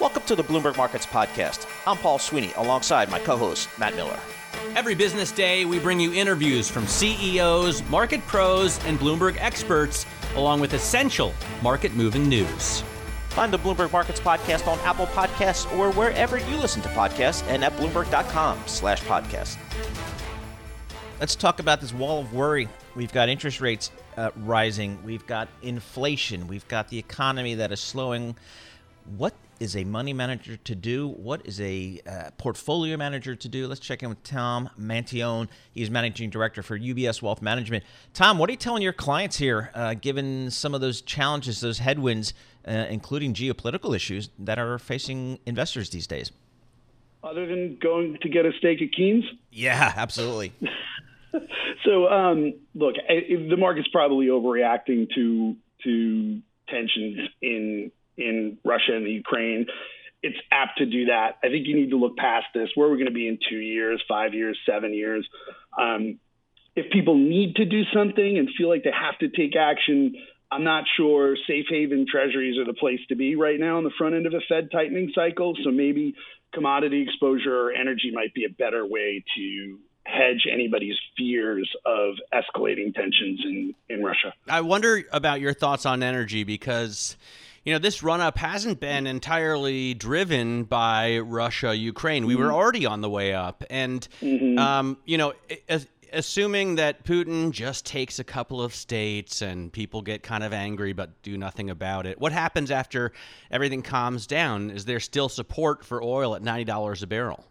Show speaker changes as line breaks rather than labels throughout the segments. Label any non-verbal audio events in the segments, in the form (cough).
Welcome to the Bloomberg Markets Podcast. I'm Paul Sweeney alongside my co host, Matt Miller.
Every business day, we bring you interviews from CEOs, market pros, and Bloomberg experts, along with essential market moving news.
Find the Bloomberg Markets Podcast on Apple Podcasts or wherever you listen to podcasts and at Bloomberg.com slash podcast. Let's talk about this wall of worry. We've got interest rates uh, rising. We've got inflation. We've got the economy that is slowing. What is a money manager to do? What is a uh, portfolio manager to do? Let's check in with Tom Mantione. He's managing director for UBS Wealth Management. Tom, what are you telling your clients here, uh, given some of those challenges, those headwinds, uh, including geopolitical issues that are facing investors these days?
Other than going to get a steak at Keen's?
Yeah, absolutely. (laughs)
so, um, look, the market's probably overreacting to to tensions in in Russia and the Ukraine, it's apt to do that. I think you need to look past this. Where are we're going to be in two years, five years, seven years. Um, if people need to do something and feel like they have to take action, I'm not sure safe haven treasuries are the place to be right now on the front end of a Fed tightening cycle. So maybe commodity exposure or energy might be a better way to hedge anybody's fears of escalating tensions in, in Russia.
I wonder about your thoughts on energy because you know, this run up hasn't been entirely driven by Russia, Ukraine. We were mm-hmm. already on the way up. And, mm-hmm. um, you know, assuming that Putin just takes a couple of states and people get kind of angry but do nothing about it, what happens after everything calms down? Is there still support for oil at $90 a barrel?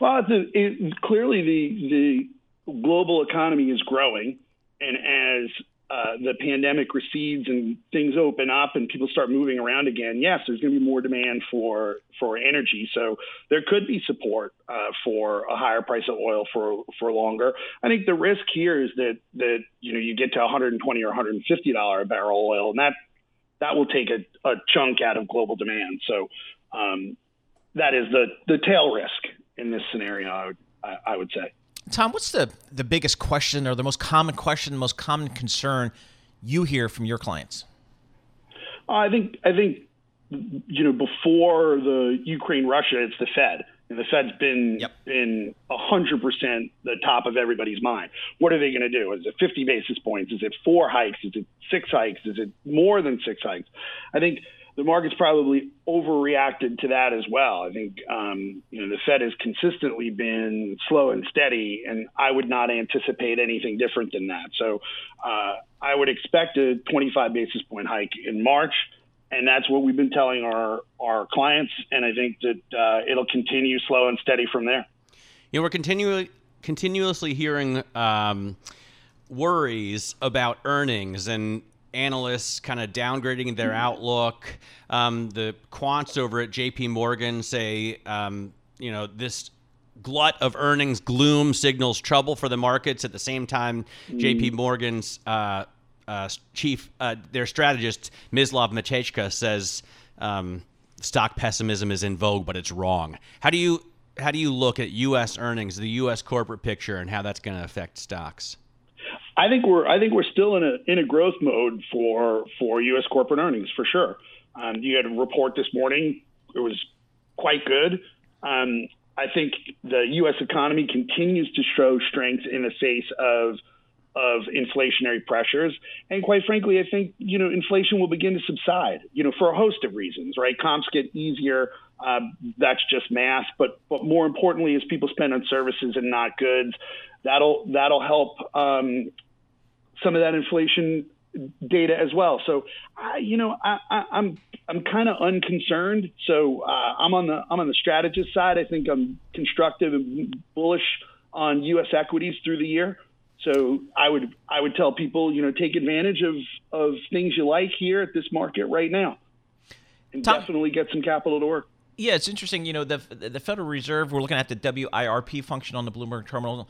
Well, it's a, it, clearly the, the global economy is growing. And as uh, the pandemic recedes and things open up and people start moving around again, yes, there's going to be more demand for for energy. So there could be support uh, for a higher price of oil for for longer. I think the risk here is that that you know you get to 120 or 150 dollar a barrel oil, and that that will take a, a chunk out of global demand. So um, that is the the tail risk in this scenario. I would I, I would say.
Tom, what's the, the biggest question or the most common question, the most common concern you hear from your clients?
I think I think you know before the Ukraine Russia, it's the Fed, the Fed's been yep. been hundred percent the top of everybody's mind. What are they going to do? Is it 50 basis points? Is it four hikes? Is it six hikes? Is it more than six hikes? I think the market's probably overreacted to that as well. I think um, you know the Fed has consistently been slow and steady, and I would not anticipate anything different than that. So uh, I would expect a 25 basis point hike in March, and that's what we've been telling our our clients, and I think that uh, it'll continue slow and steady from there.
You know, we're continually continuously hearing. Um, worries about earnings and analysts kind of downgrading their outlook. Um, the quants over at J.P. Morgan say, um, you know, this glut of earnings gloom signals trouble for the markets. At the same time, J.P. Morgan's uh, uh, chief, uh, their strategist Mislav Matejka says um, stock pessimism is in vogue, but it's wrong. How do you how do you look at U.S. earnings, the U.S. corporate picture, and how that's going to affect stocks?
I think we're I think we're still in a in a growth mode for for U.S. corporate earnings for sure. Um, you had a report this morning; it was quite good. Um, I think the U.S. economy continues to show strength in the face of of inflationary pressures, and quite frankly, I think you know inflation will begin to subside. You know, for a host of reasons, right? Comps get easier. Uh, that's just math. But but more importantly, as people spend on services and not goods, that'll that'll help um, some of that inflation data as well. So, I, you know, I, I, I'm I'm kind of unconcerned. So uh, I'm on the I'm on the strategist side. I think I'm constructive and bullish on U.S. equities through the year. So I would I would tell people, you know, take advantage of of things you like here at this market right now, and Tom, definitely get some capital to work.
Yeah, it's interesting. You know, the the Federal Reserve. We're looking at the WIRP function on the Bloomberg terminal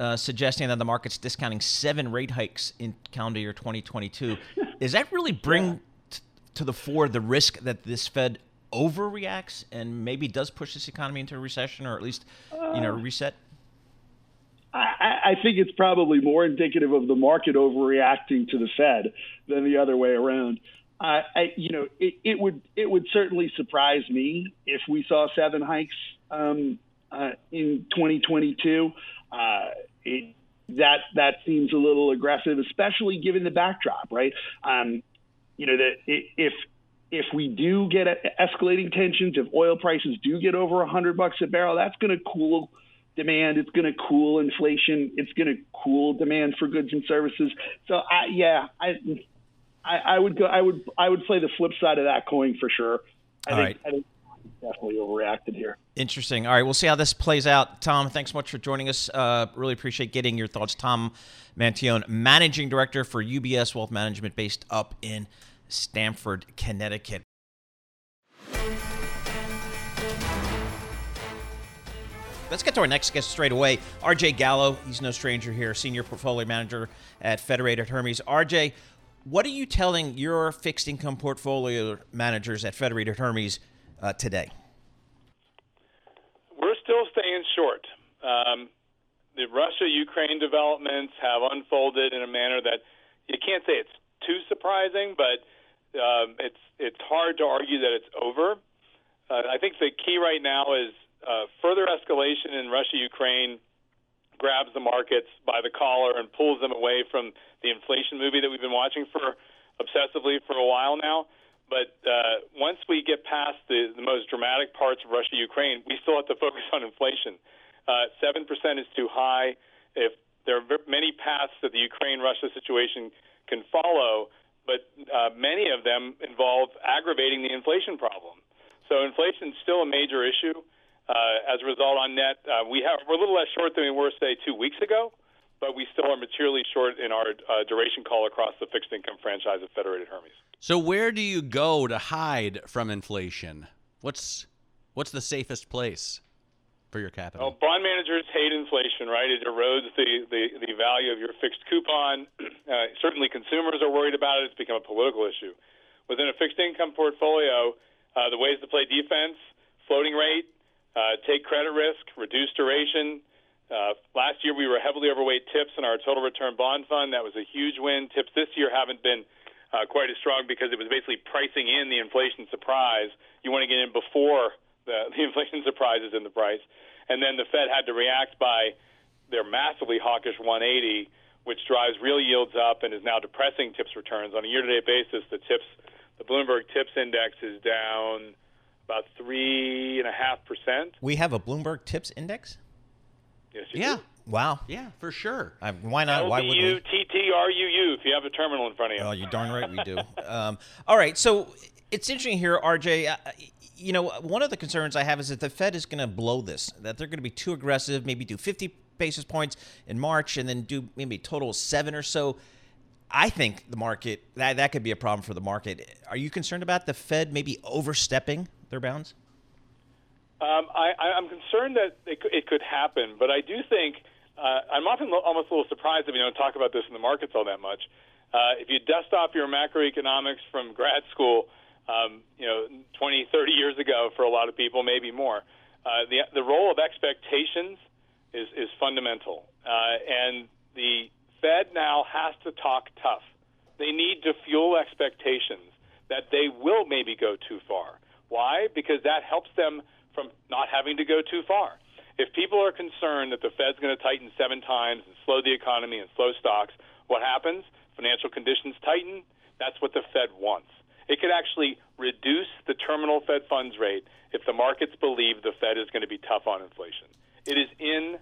uh, suggesting that the market's discounting seven rate hikes in calendar year 2022. Does (laughs) that really bring yeah. t- to the fore the risk that this Fed overreacts and maybe does push this economy into a recession or at least, you know, uh, reset?
I, think it's probably more indicative of the market overreacting to the Fed than the other way around. Uh, I, you know, it, it, would it would certainly surprise me if we saw seven hikes um, uh, in 2022. Uh, it, that that seems a little aggressive, especially given the backdrop, right? Um, you know that if if we do get escalating tensions, if oil prices do get over 100 bucks a barrel, that's going to cool demand. It's going to cool inflation. It's going to cool demand for goods and services. So, I, yeah, I, I, I, would go. I would I would play the flip side of that coin for sure. I
All
think,
right.
I think definitely overreacted here.
Interesting. All right, we'll see how this plays out. Tom, thanks so much for joining us. Uh, really appreciate getting your thoughts. Tom Mantione, Managing Director for UBS Wealth Management, based up in Stamford, Connecticut. Let's get to our next guest straight away. RJ Gallo, he's no stranger here, Senior Portfolio Manager at Federated Hermes. RJ, what are you telling your fixed income portfolio managers at Federated Hermes uh, today?
We're still staying short. Um, the Russia Ukraine developments have unfolded in a manner that you can't say it's too surprising, but um, it's it's hard to argue that it's over. Uh, I think the key right now is uh, further escalation in Russia Ukraine grabs the markets by the collar and pulls them away from the inflation movie that we've been watching for obsessively for a while now. But uh, once we get past the, the most dramatic parts of Russia Ukraine, we still have to focus on inflation. Uh, seven uh, percent is too high. If there are many paths that the Ukraine Russia situation can follow, but uh, many of them involve aggravating the inflation problem. So inflation is still a major issue. Uh, as a result, on net, uh, we have we're a little less short than we were, say, two weeks ago, but we still are materially short in our uh, duration call across the fixed income franchise of Federated Hermes.
So, where do you go to hide from inflation? What's what's the safest place for your capital?
Well, bond managers hate inflation, right? It erodes the, the, the value of your fixed coupon. (clears throat) Uh, certainly, consumers are worried about it. It's become a political issue. Within a fixed income portfolio, uh, the ways to play defense: floating rate, uh, take credit risk, reduce duration. Uh, last year, we were heavily overweight tips in our total return bond fund. That was a huge win. Tips this year haven't been uh, quite as strong because it was basically pricing in the inflation surprise. You want to get in before the, (laughs) the inflation surprise is in the price. And then the Fed had to react by their massively hawkish 180, which drives real yields up and is now depressing tips returns. On a year to date basis, the tips, the Bloomberg Tips Index is down about three and a half percent.
We have a Bloomberg Tips Index.
Yes,
yeah.
Do.
Wow.
Yeah, for sure.
I, why not? Why would
we? T T R U U. If you have a terminal in front of you.
Oh, you're darn right we do. um, all right. So it's interesting here, RJ. Uh, you know, one of the concerns I have is that the Fed is going to blow this. That they're going to be too aggressive. Maybe do 50 basis points in March, and then do maybe a total of seven or so. I think the market that that could be a problem for the market. Are you concerned about the Fed maybe overstepping their bounds?
Um, I, I'm concerned that it, it could happen, but I do think uh, I'm often lo- almost a little surprised that we don't talk about this in the markets all that much. Uh, if you dust off your macroeconomics from grad school, um, you know, 20, 30 years ago for a lot of people, maybe more, uh, the the role of expectations is is fundamental, uh, and the Fed now has to talk tough. They need to fuel expectations that they will maybe go too far. Why? Because that helps them from not having to go too far. If people are concerned that the Fed's going to tighten seven times and slow the economy and slow stocks, what happens? Financial conditions tighten. That's what the Fed wants. It could actually reduce the terminal Fed funds rate if the markets believe the Fed is going to be tough on inflation. It is in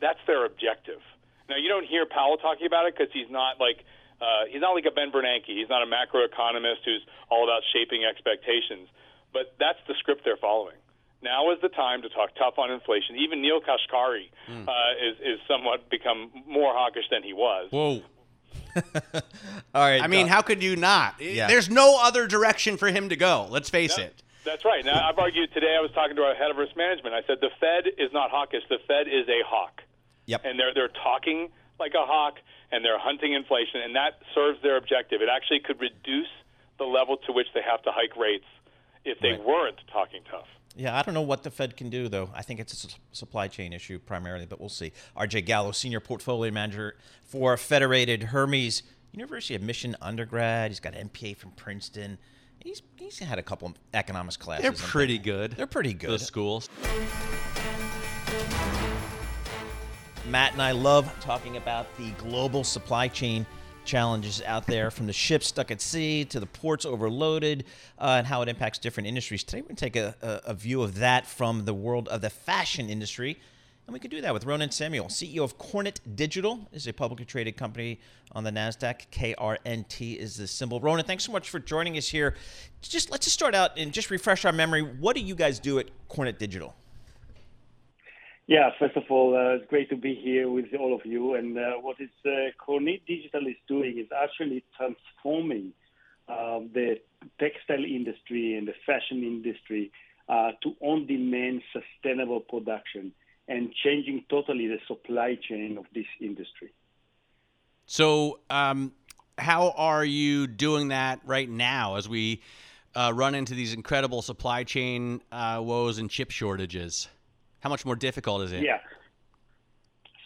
that's their objective. Now you don't hear Powell talking about it because he's not like uh, he's not like a Ben Bernanke. He's not a macroeconomist who's all about shaping expectations. But that's the script they're following. Now is the time to talk tough on inflation. Even Neel Kashkari mm. uh, is is somewhat become more hawkish than he was.
Whoa. (laughs)
All right.
I mean,
uh,
how could you not?
Yeah.
There's no other direction for him to go. Let's face
No,
it.
That's right. Now I've argued today. I was talking to our head of risk management. I said the Fed is not hawkish. The Fed is a hawk.
Yep.
And they're they're talking like a hawk, and they're hunting inflation, and that serves their objective. It actually could reduce the level to which they have to hike rates if they
Right.
weren't talking tough.
Yeah, I don't know what the Fed can do, though. I think it's a s- supply chain issue primarily, but we'll see. RJ Gallo, Senior Portfolio Manager for Federated Hermes. University of Michigan undergrad. He's got an MPA from Princeton. He's he's had a couple of economics classes.
They're pretty
things.
good.
They're pretty good.
Those schools.
Matt and I love talking about the global supply chain challenges out there from the ships stuck at sea to the ports overloaded uh, and how it impacts different industries. Today, we're going to take a, a, a view of that from the world of the fashion industry. And we could do that with Ronen Samuel, CEO of Kornit Digital, is a publicly traded company on the Nasdaq. KRNT is the symbol. Ronen, thanks so much for joining us here. Just let's just start out and just refresh our memory. What do you guys do at Kornit Digital?
Yeah, first of all, uh, it's great to be here with all of you. And uh, what is uh, Kornit Digital is doing is actually transforming uh, the textile industry and the fashion industry uh, to on-demand sustainable production and changing totally the supply chain of this industry.
So, um, how are you doing that right now as we uh, run into these incredible supply chain uh, woes and chip shortages? How much more difficult is it?
Yeah.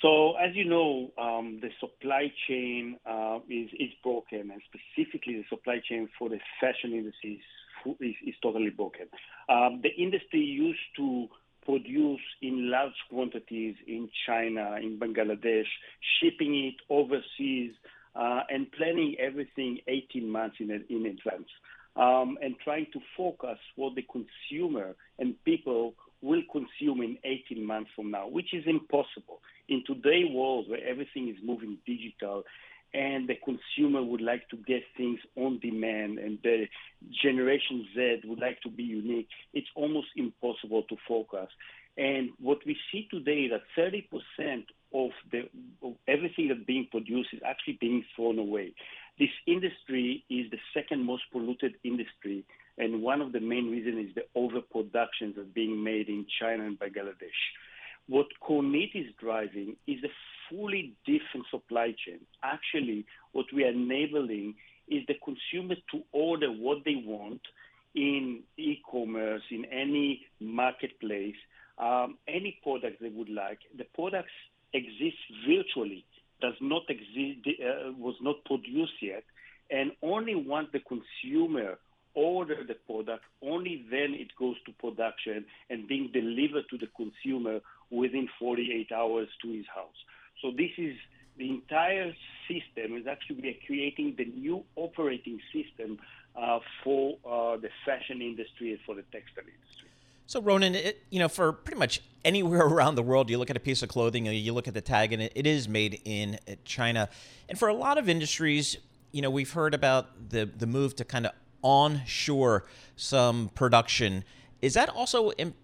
So, as you know, um, the supply chain uh, is, is broken, and specifically the supply chain for the fashion industry is, is, is totally broken. Um, the industry used to produce in large quantities in China, in Bangladesh, shipping it overseas, uh, and planning everything 18 months in, in advance, um, and trying to focus what the consumer and people will consume in 18 months from now, which is impossible. In today's world where everything is moving digital and the consumer would like to get things on demand and the generation Z would like to be unique, it's almost impossible to focus. And what we see today is that 30% of, the, of everything that's being produced is actually being thrown away. This industry is the second most polluted industry, and one of the main reasons is the overproduction that's being made in China and Bangladesh. What Kornit is driving is a fully different supply chain. Actually, what we are enabling is the consumer to order what they want in e-commerce, in any marketplace, um, any product they would like. The products exist virtually, does not exist, uh, was not produced yet, and only once the consumer order the product, only then it goes to production and being delivered to the consumer within 48 hours to his house. So this is the entire system is actually creating the new operating system uh, for uh, the fashion industry and for the textile industry.
So Ronan, it, you know, for pretty much anywhere (laughs) around the world, you look at a piece of clothing, you look at the tag, and it, it is made in China. And for a lot of industries, you know, we've heard about the the move to kind of onshore some production. Is that also an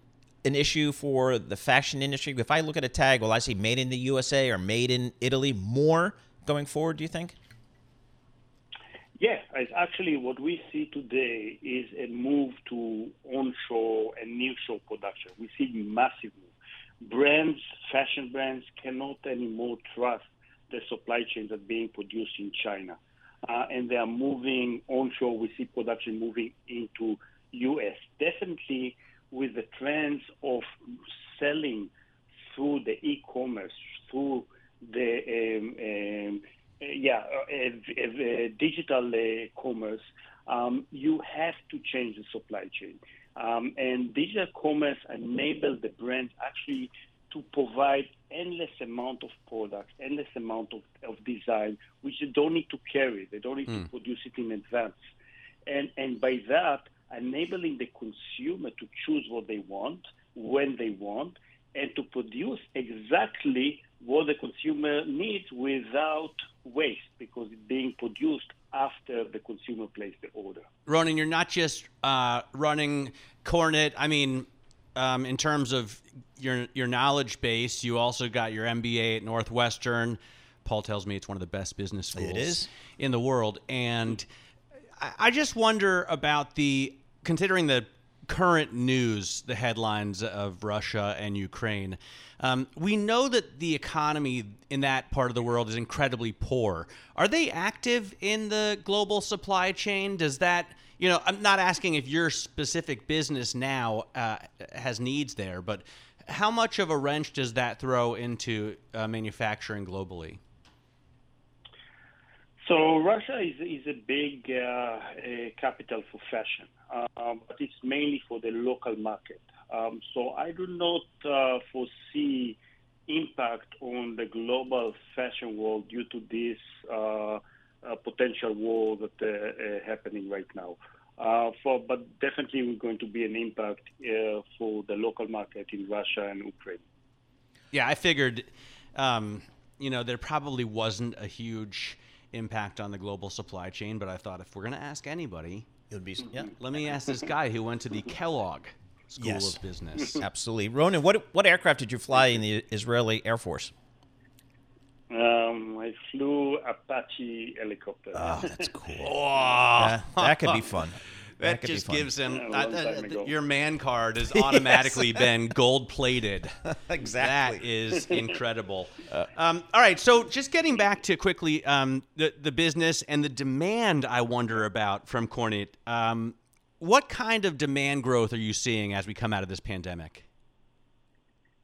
issue for the fashion industry? If I look at a tag, will I see made in the USA or made in Italy more going forward, do you think?
It's actually what we see today is a move to onshore and nearshore production. We see massive move. Brands, fashion brands cannot anymore trust the supply chains that being produced in China uh, and they are moving onshore. We see production moving into U.S. Definitely with the trends of selling through the e-commerce, through the um, um, yeah uh, uh, digital uh, commerce, um, you have to change the supply chain. Um, and digital commerce enables the brands actually to provide endless amount of products, endless amount of, of design, which they don't need to carry. They don't need mm. to hmm. produce it in advance. And, and by that, enabling the consumer to choose what they want, when they want, and to produce exactly what the consumer needs without waste because it's being produced after the consumer placed the order.
Ronen, you're not just uh, running Kornit. I mean, um, in terms of your your knowledge base, you also got your MBA at Northwestern. Paul tells me it's one of the best business schools in the world, and I, I just wonder about the considering the current news, the headlines of Russia and Ukraine. Um, we know that the economy in that part of the world is incredibly poor. Are they active in the global supply chain? Does that you know, I'm not asking if your specific business now uh, has needs there, but how much of a wrench does that throw into uh, manufacturing globally?
So Russia is is a big uh, a capital for fashion, uh, but it's mainly for the local market. Um, so I do not uh, foresee impact on the global fashion world due to this uh, uh, potential war that uh, happening right now. for, but definitely, we're going to be an impact for the local market in Russia and Ukraine.
Yeah, I figured, um, you know, there probably wasn't a huge impact on the global supply chain, but I thought if we're going to ask anybody,
it would be. Yeah.
Let me ask this guy who went to the (laughs) Kellogg School yes. of Business. (laughs)
Absolutely, Ronen. What what aircraft did you fly in the Israeli Air Force?
Um, I flew Apache helicopter.
Oh, that's (laughs) cool. oh. (laughs) that, that could be fun.
That, that just gives him yeah, uh, your man card has (laughs) automatically yes. been gold plated.
exactly.
That is incredible. Uh, um, all right, so just getting back to quickly um, the the business and the demand. I wonder about from Kornit. Um, what kind of demand growth are you seeing as we come out of this pandemic?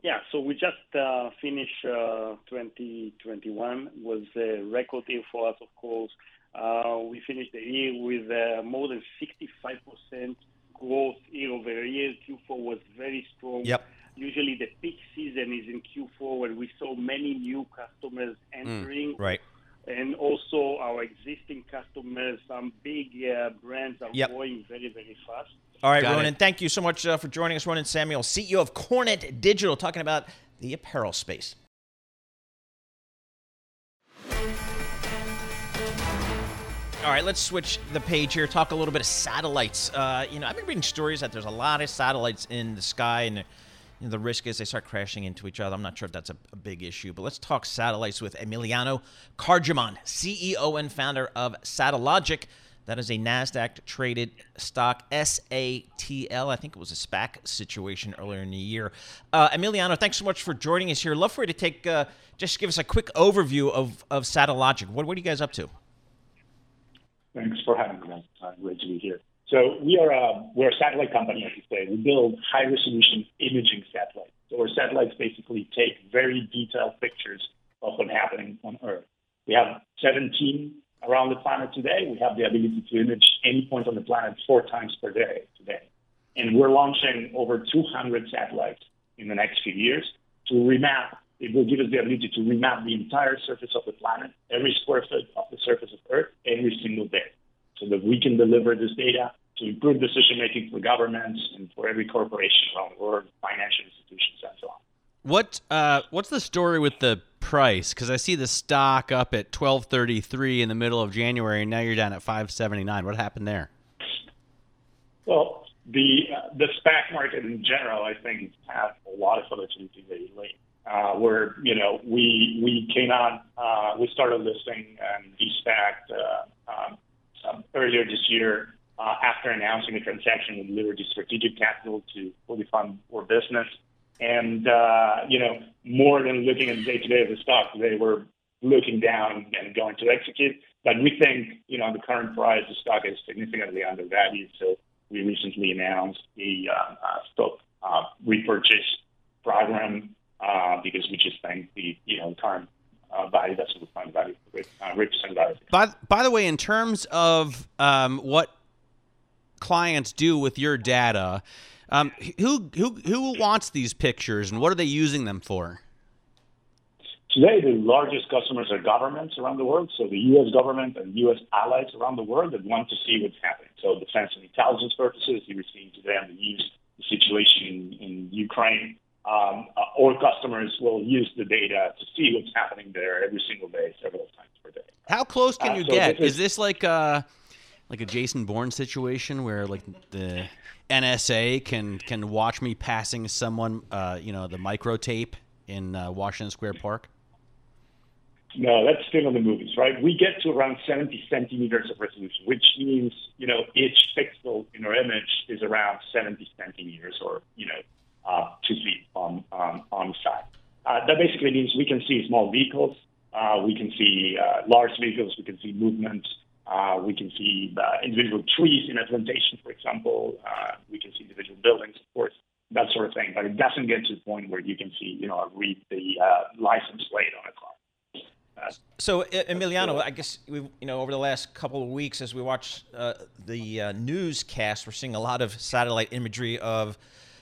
Yeah, so we just uh, finished uh, 2021 was a record year for us, of course. Uh, we finished the year with uh, more than 65% growth year-over-year. Q4 was very strong.
Yep.
Usually the peak season is in Q4 when we saw many new customers mm, entering.
Mm, right.
And also our existing customers, some big uh, brands are
yep.
growing very, very fast.
All right, Got Ronen, it. thank you so much uh, for joining us. Ronen Samuel, CEO of Kornit Digital, talking about the apparel space. All right, let's switch the page here. Talk a little bit of satellites. Uh, you know, I've been reading stories that there's a lot of satellites in the sky, and you know, the risk is they start crashing into each other. I'm not sure if that's a, a big issue, but let's talk satellites with Emiliano Kargieman, CEO and founder of Satellogic. That is a NASDAQ traded stock, SATL. I think it was a SPAC situation earlier in the year. Uh, Emiliano, thanks so much for joining us here. Love for you to take, uh, just give us a quick overview of, of Satellogic. What, what are you guys up to?
Thanks for having me. Uh, great to be here. So we are a, we're a satellite company, as you say. We build high resolution imaging satellites. So our satellites basically take very detailed pictures of what's happening on Earth. We have 17 around the planet today. We have the ability to image any point on the planet four times per day today. And we're launching over 200 satellites in the next few years to remap it will give us the ability to remap the entire surface of the planet, every square foot of the surface of Earth, every single day, so that we can deliver this data to improve decision making for governments and for every corporation around the world, financial institutions, and so on.
What uh, what's the story with the price? Because I see the stock up at twelve thirty three in the middle of January, and now you're down at five seventy nine. What happened there?
Well, the uh, the SPAC market in general, I think, has a lot of volatility lately uh, where you know we we came out, uh, we started listing and de-SPACed uh, um, earlier this year uh, after announcing a transaction with Liberty Strategic Capital to fully fund our business. And uh, you know, more than looking at the day-to-day of the stock, they were looking down and going to execute. But we think, you know, the current price, of the stock is significantly undervalued. So we recently announced the uh, uh, stock uh, repurchase program uh, because we just think the you know current uh, value that's what we value uh, represent value.
By by the way, in terms of um, what clients do with your data, um, who who who wants these pictures and what are they using them for?
Today, the largest customers are governments around the world, so the U.S. government and U.S. allies around the world that want to see what's happening. So, defense and intelligence purposes, you were seeing today on the news the situation in, in Ukraine um, uh, or customers will use the data to see what's happening there every single day, several times per day.
How close can uh, you so get? Is, is, this like a like a Jason Bourne situation where like the NSA can can watch me passing someone, uh, you know, the micro tape in uh, Washington Square Park?
No, that's still in the movies, right? We get to around 70 centimeters of resolution, which means, you know, each pixel in our image is around 70 centimeters or, you know, uh, two feet on on, on site. Uh, that basically means we can see small vehicles, uh, we can see uh, large vehicles, we can see movements, uh, we can see uh, individual trees in a plantation, for example. Uh, we can see individual buildings, of course, that sort of thing. But it doesn't get to the point where you can see, you know, read the uh, license plate on a car.
So Emiliano, I guess we, you know, over the last couple of weeks, as we watch uh, the uh, newscast, we're seeing a lot of satellite imagery of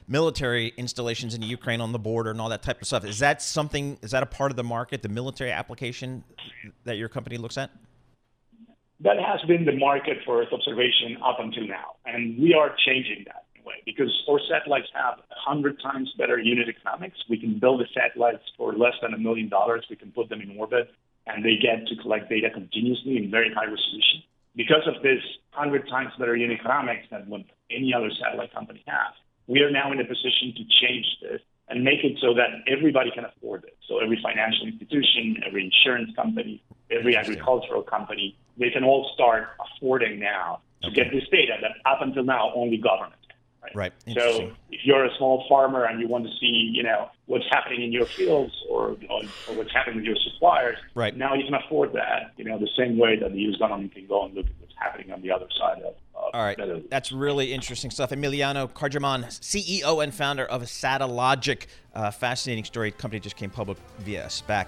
military installations in Ukraine on the border and all that type of stuff. Is that something? Is that a part of the market, the military application that your company looks at?
That has been the market for Earth observation up until now, and we are changing that way because our satellites have 100 times better unit economics. We can build the satellites for less than a million dollars. We can put them in orbit, and they get to collect data continuously in very high resolution. Because of this 100 times better unit economics than what any other satellite company has, we are now in a position to change this and make it so that everybody can afford it. So every financial institution, every insurance company, every agricultural company, they can all start affording now to okay. get this data that up until now only government
Right.
So if you're a small farmer and you want to see, you know, what's happening in your fields or, or what's happening with your suppliers,
right.
now you can afford that, you know, the same way that the U.S. government can go and look at what's happening on the other side of.
All right, that's really interesting stuff. Emiliano Kargieman, CEO and founder of Satellogic, uh, fascinating story. Company just came public via SPAC.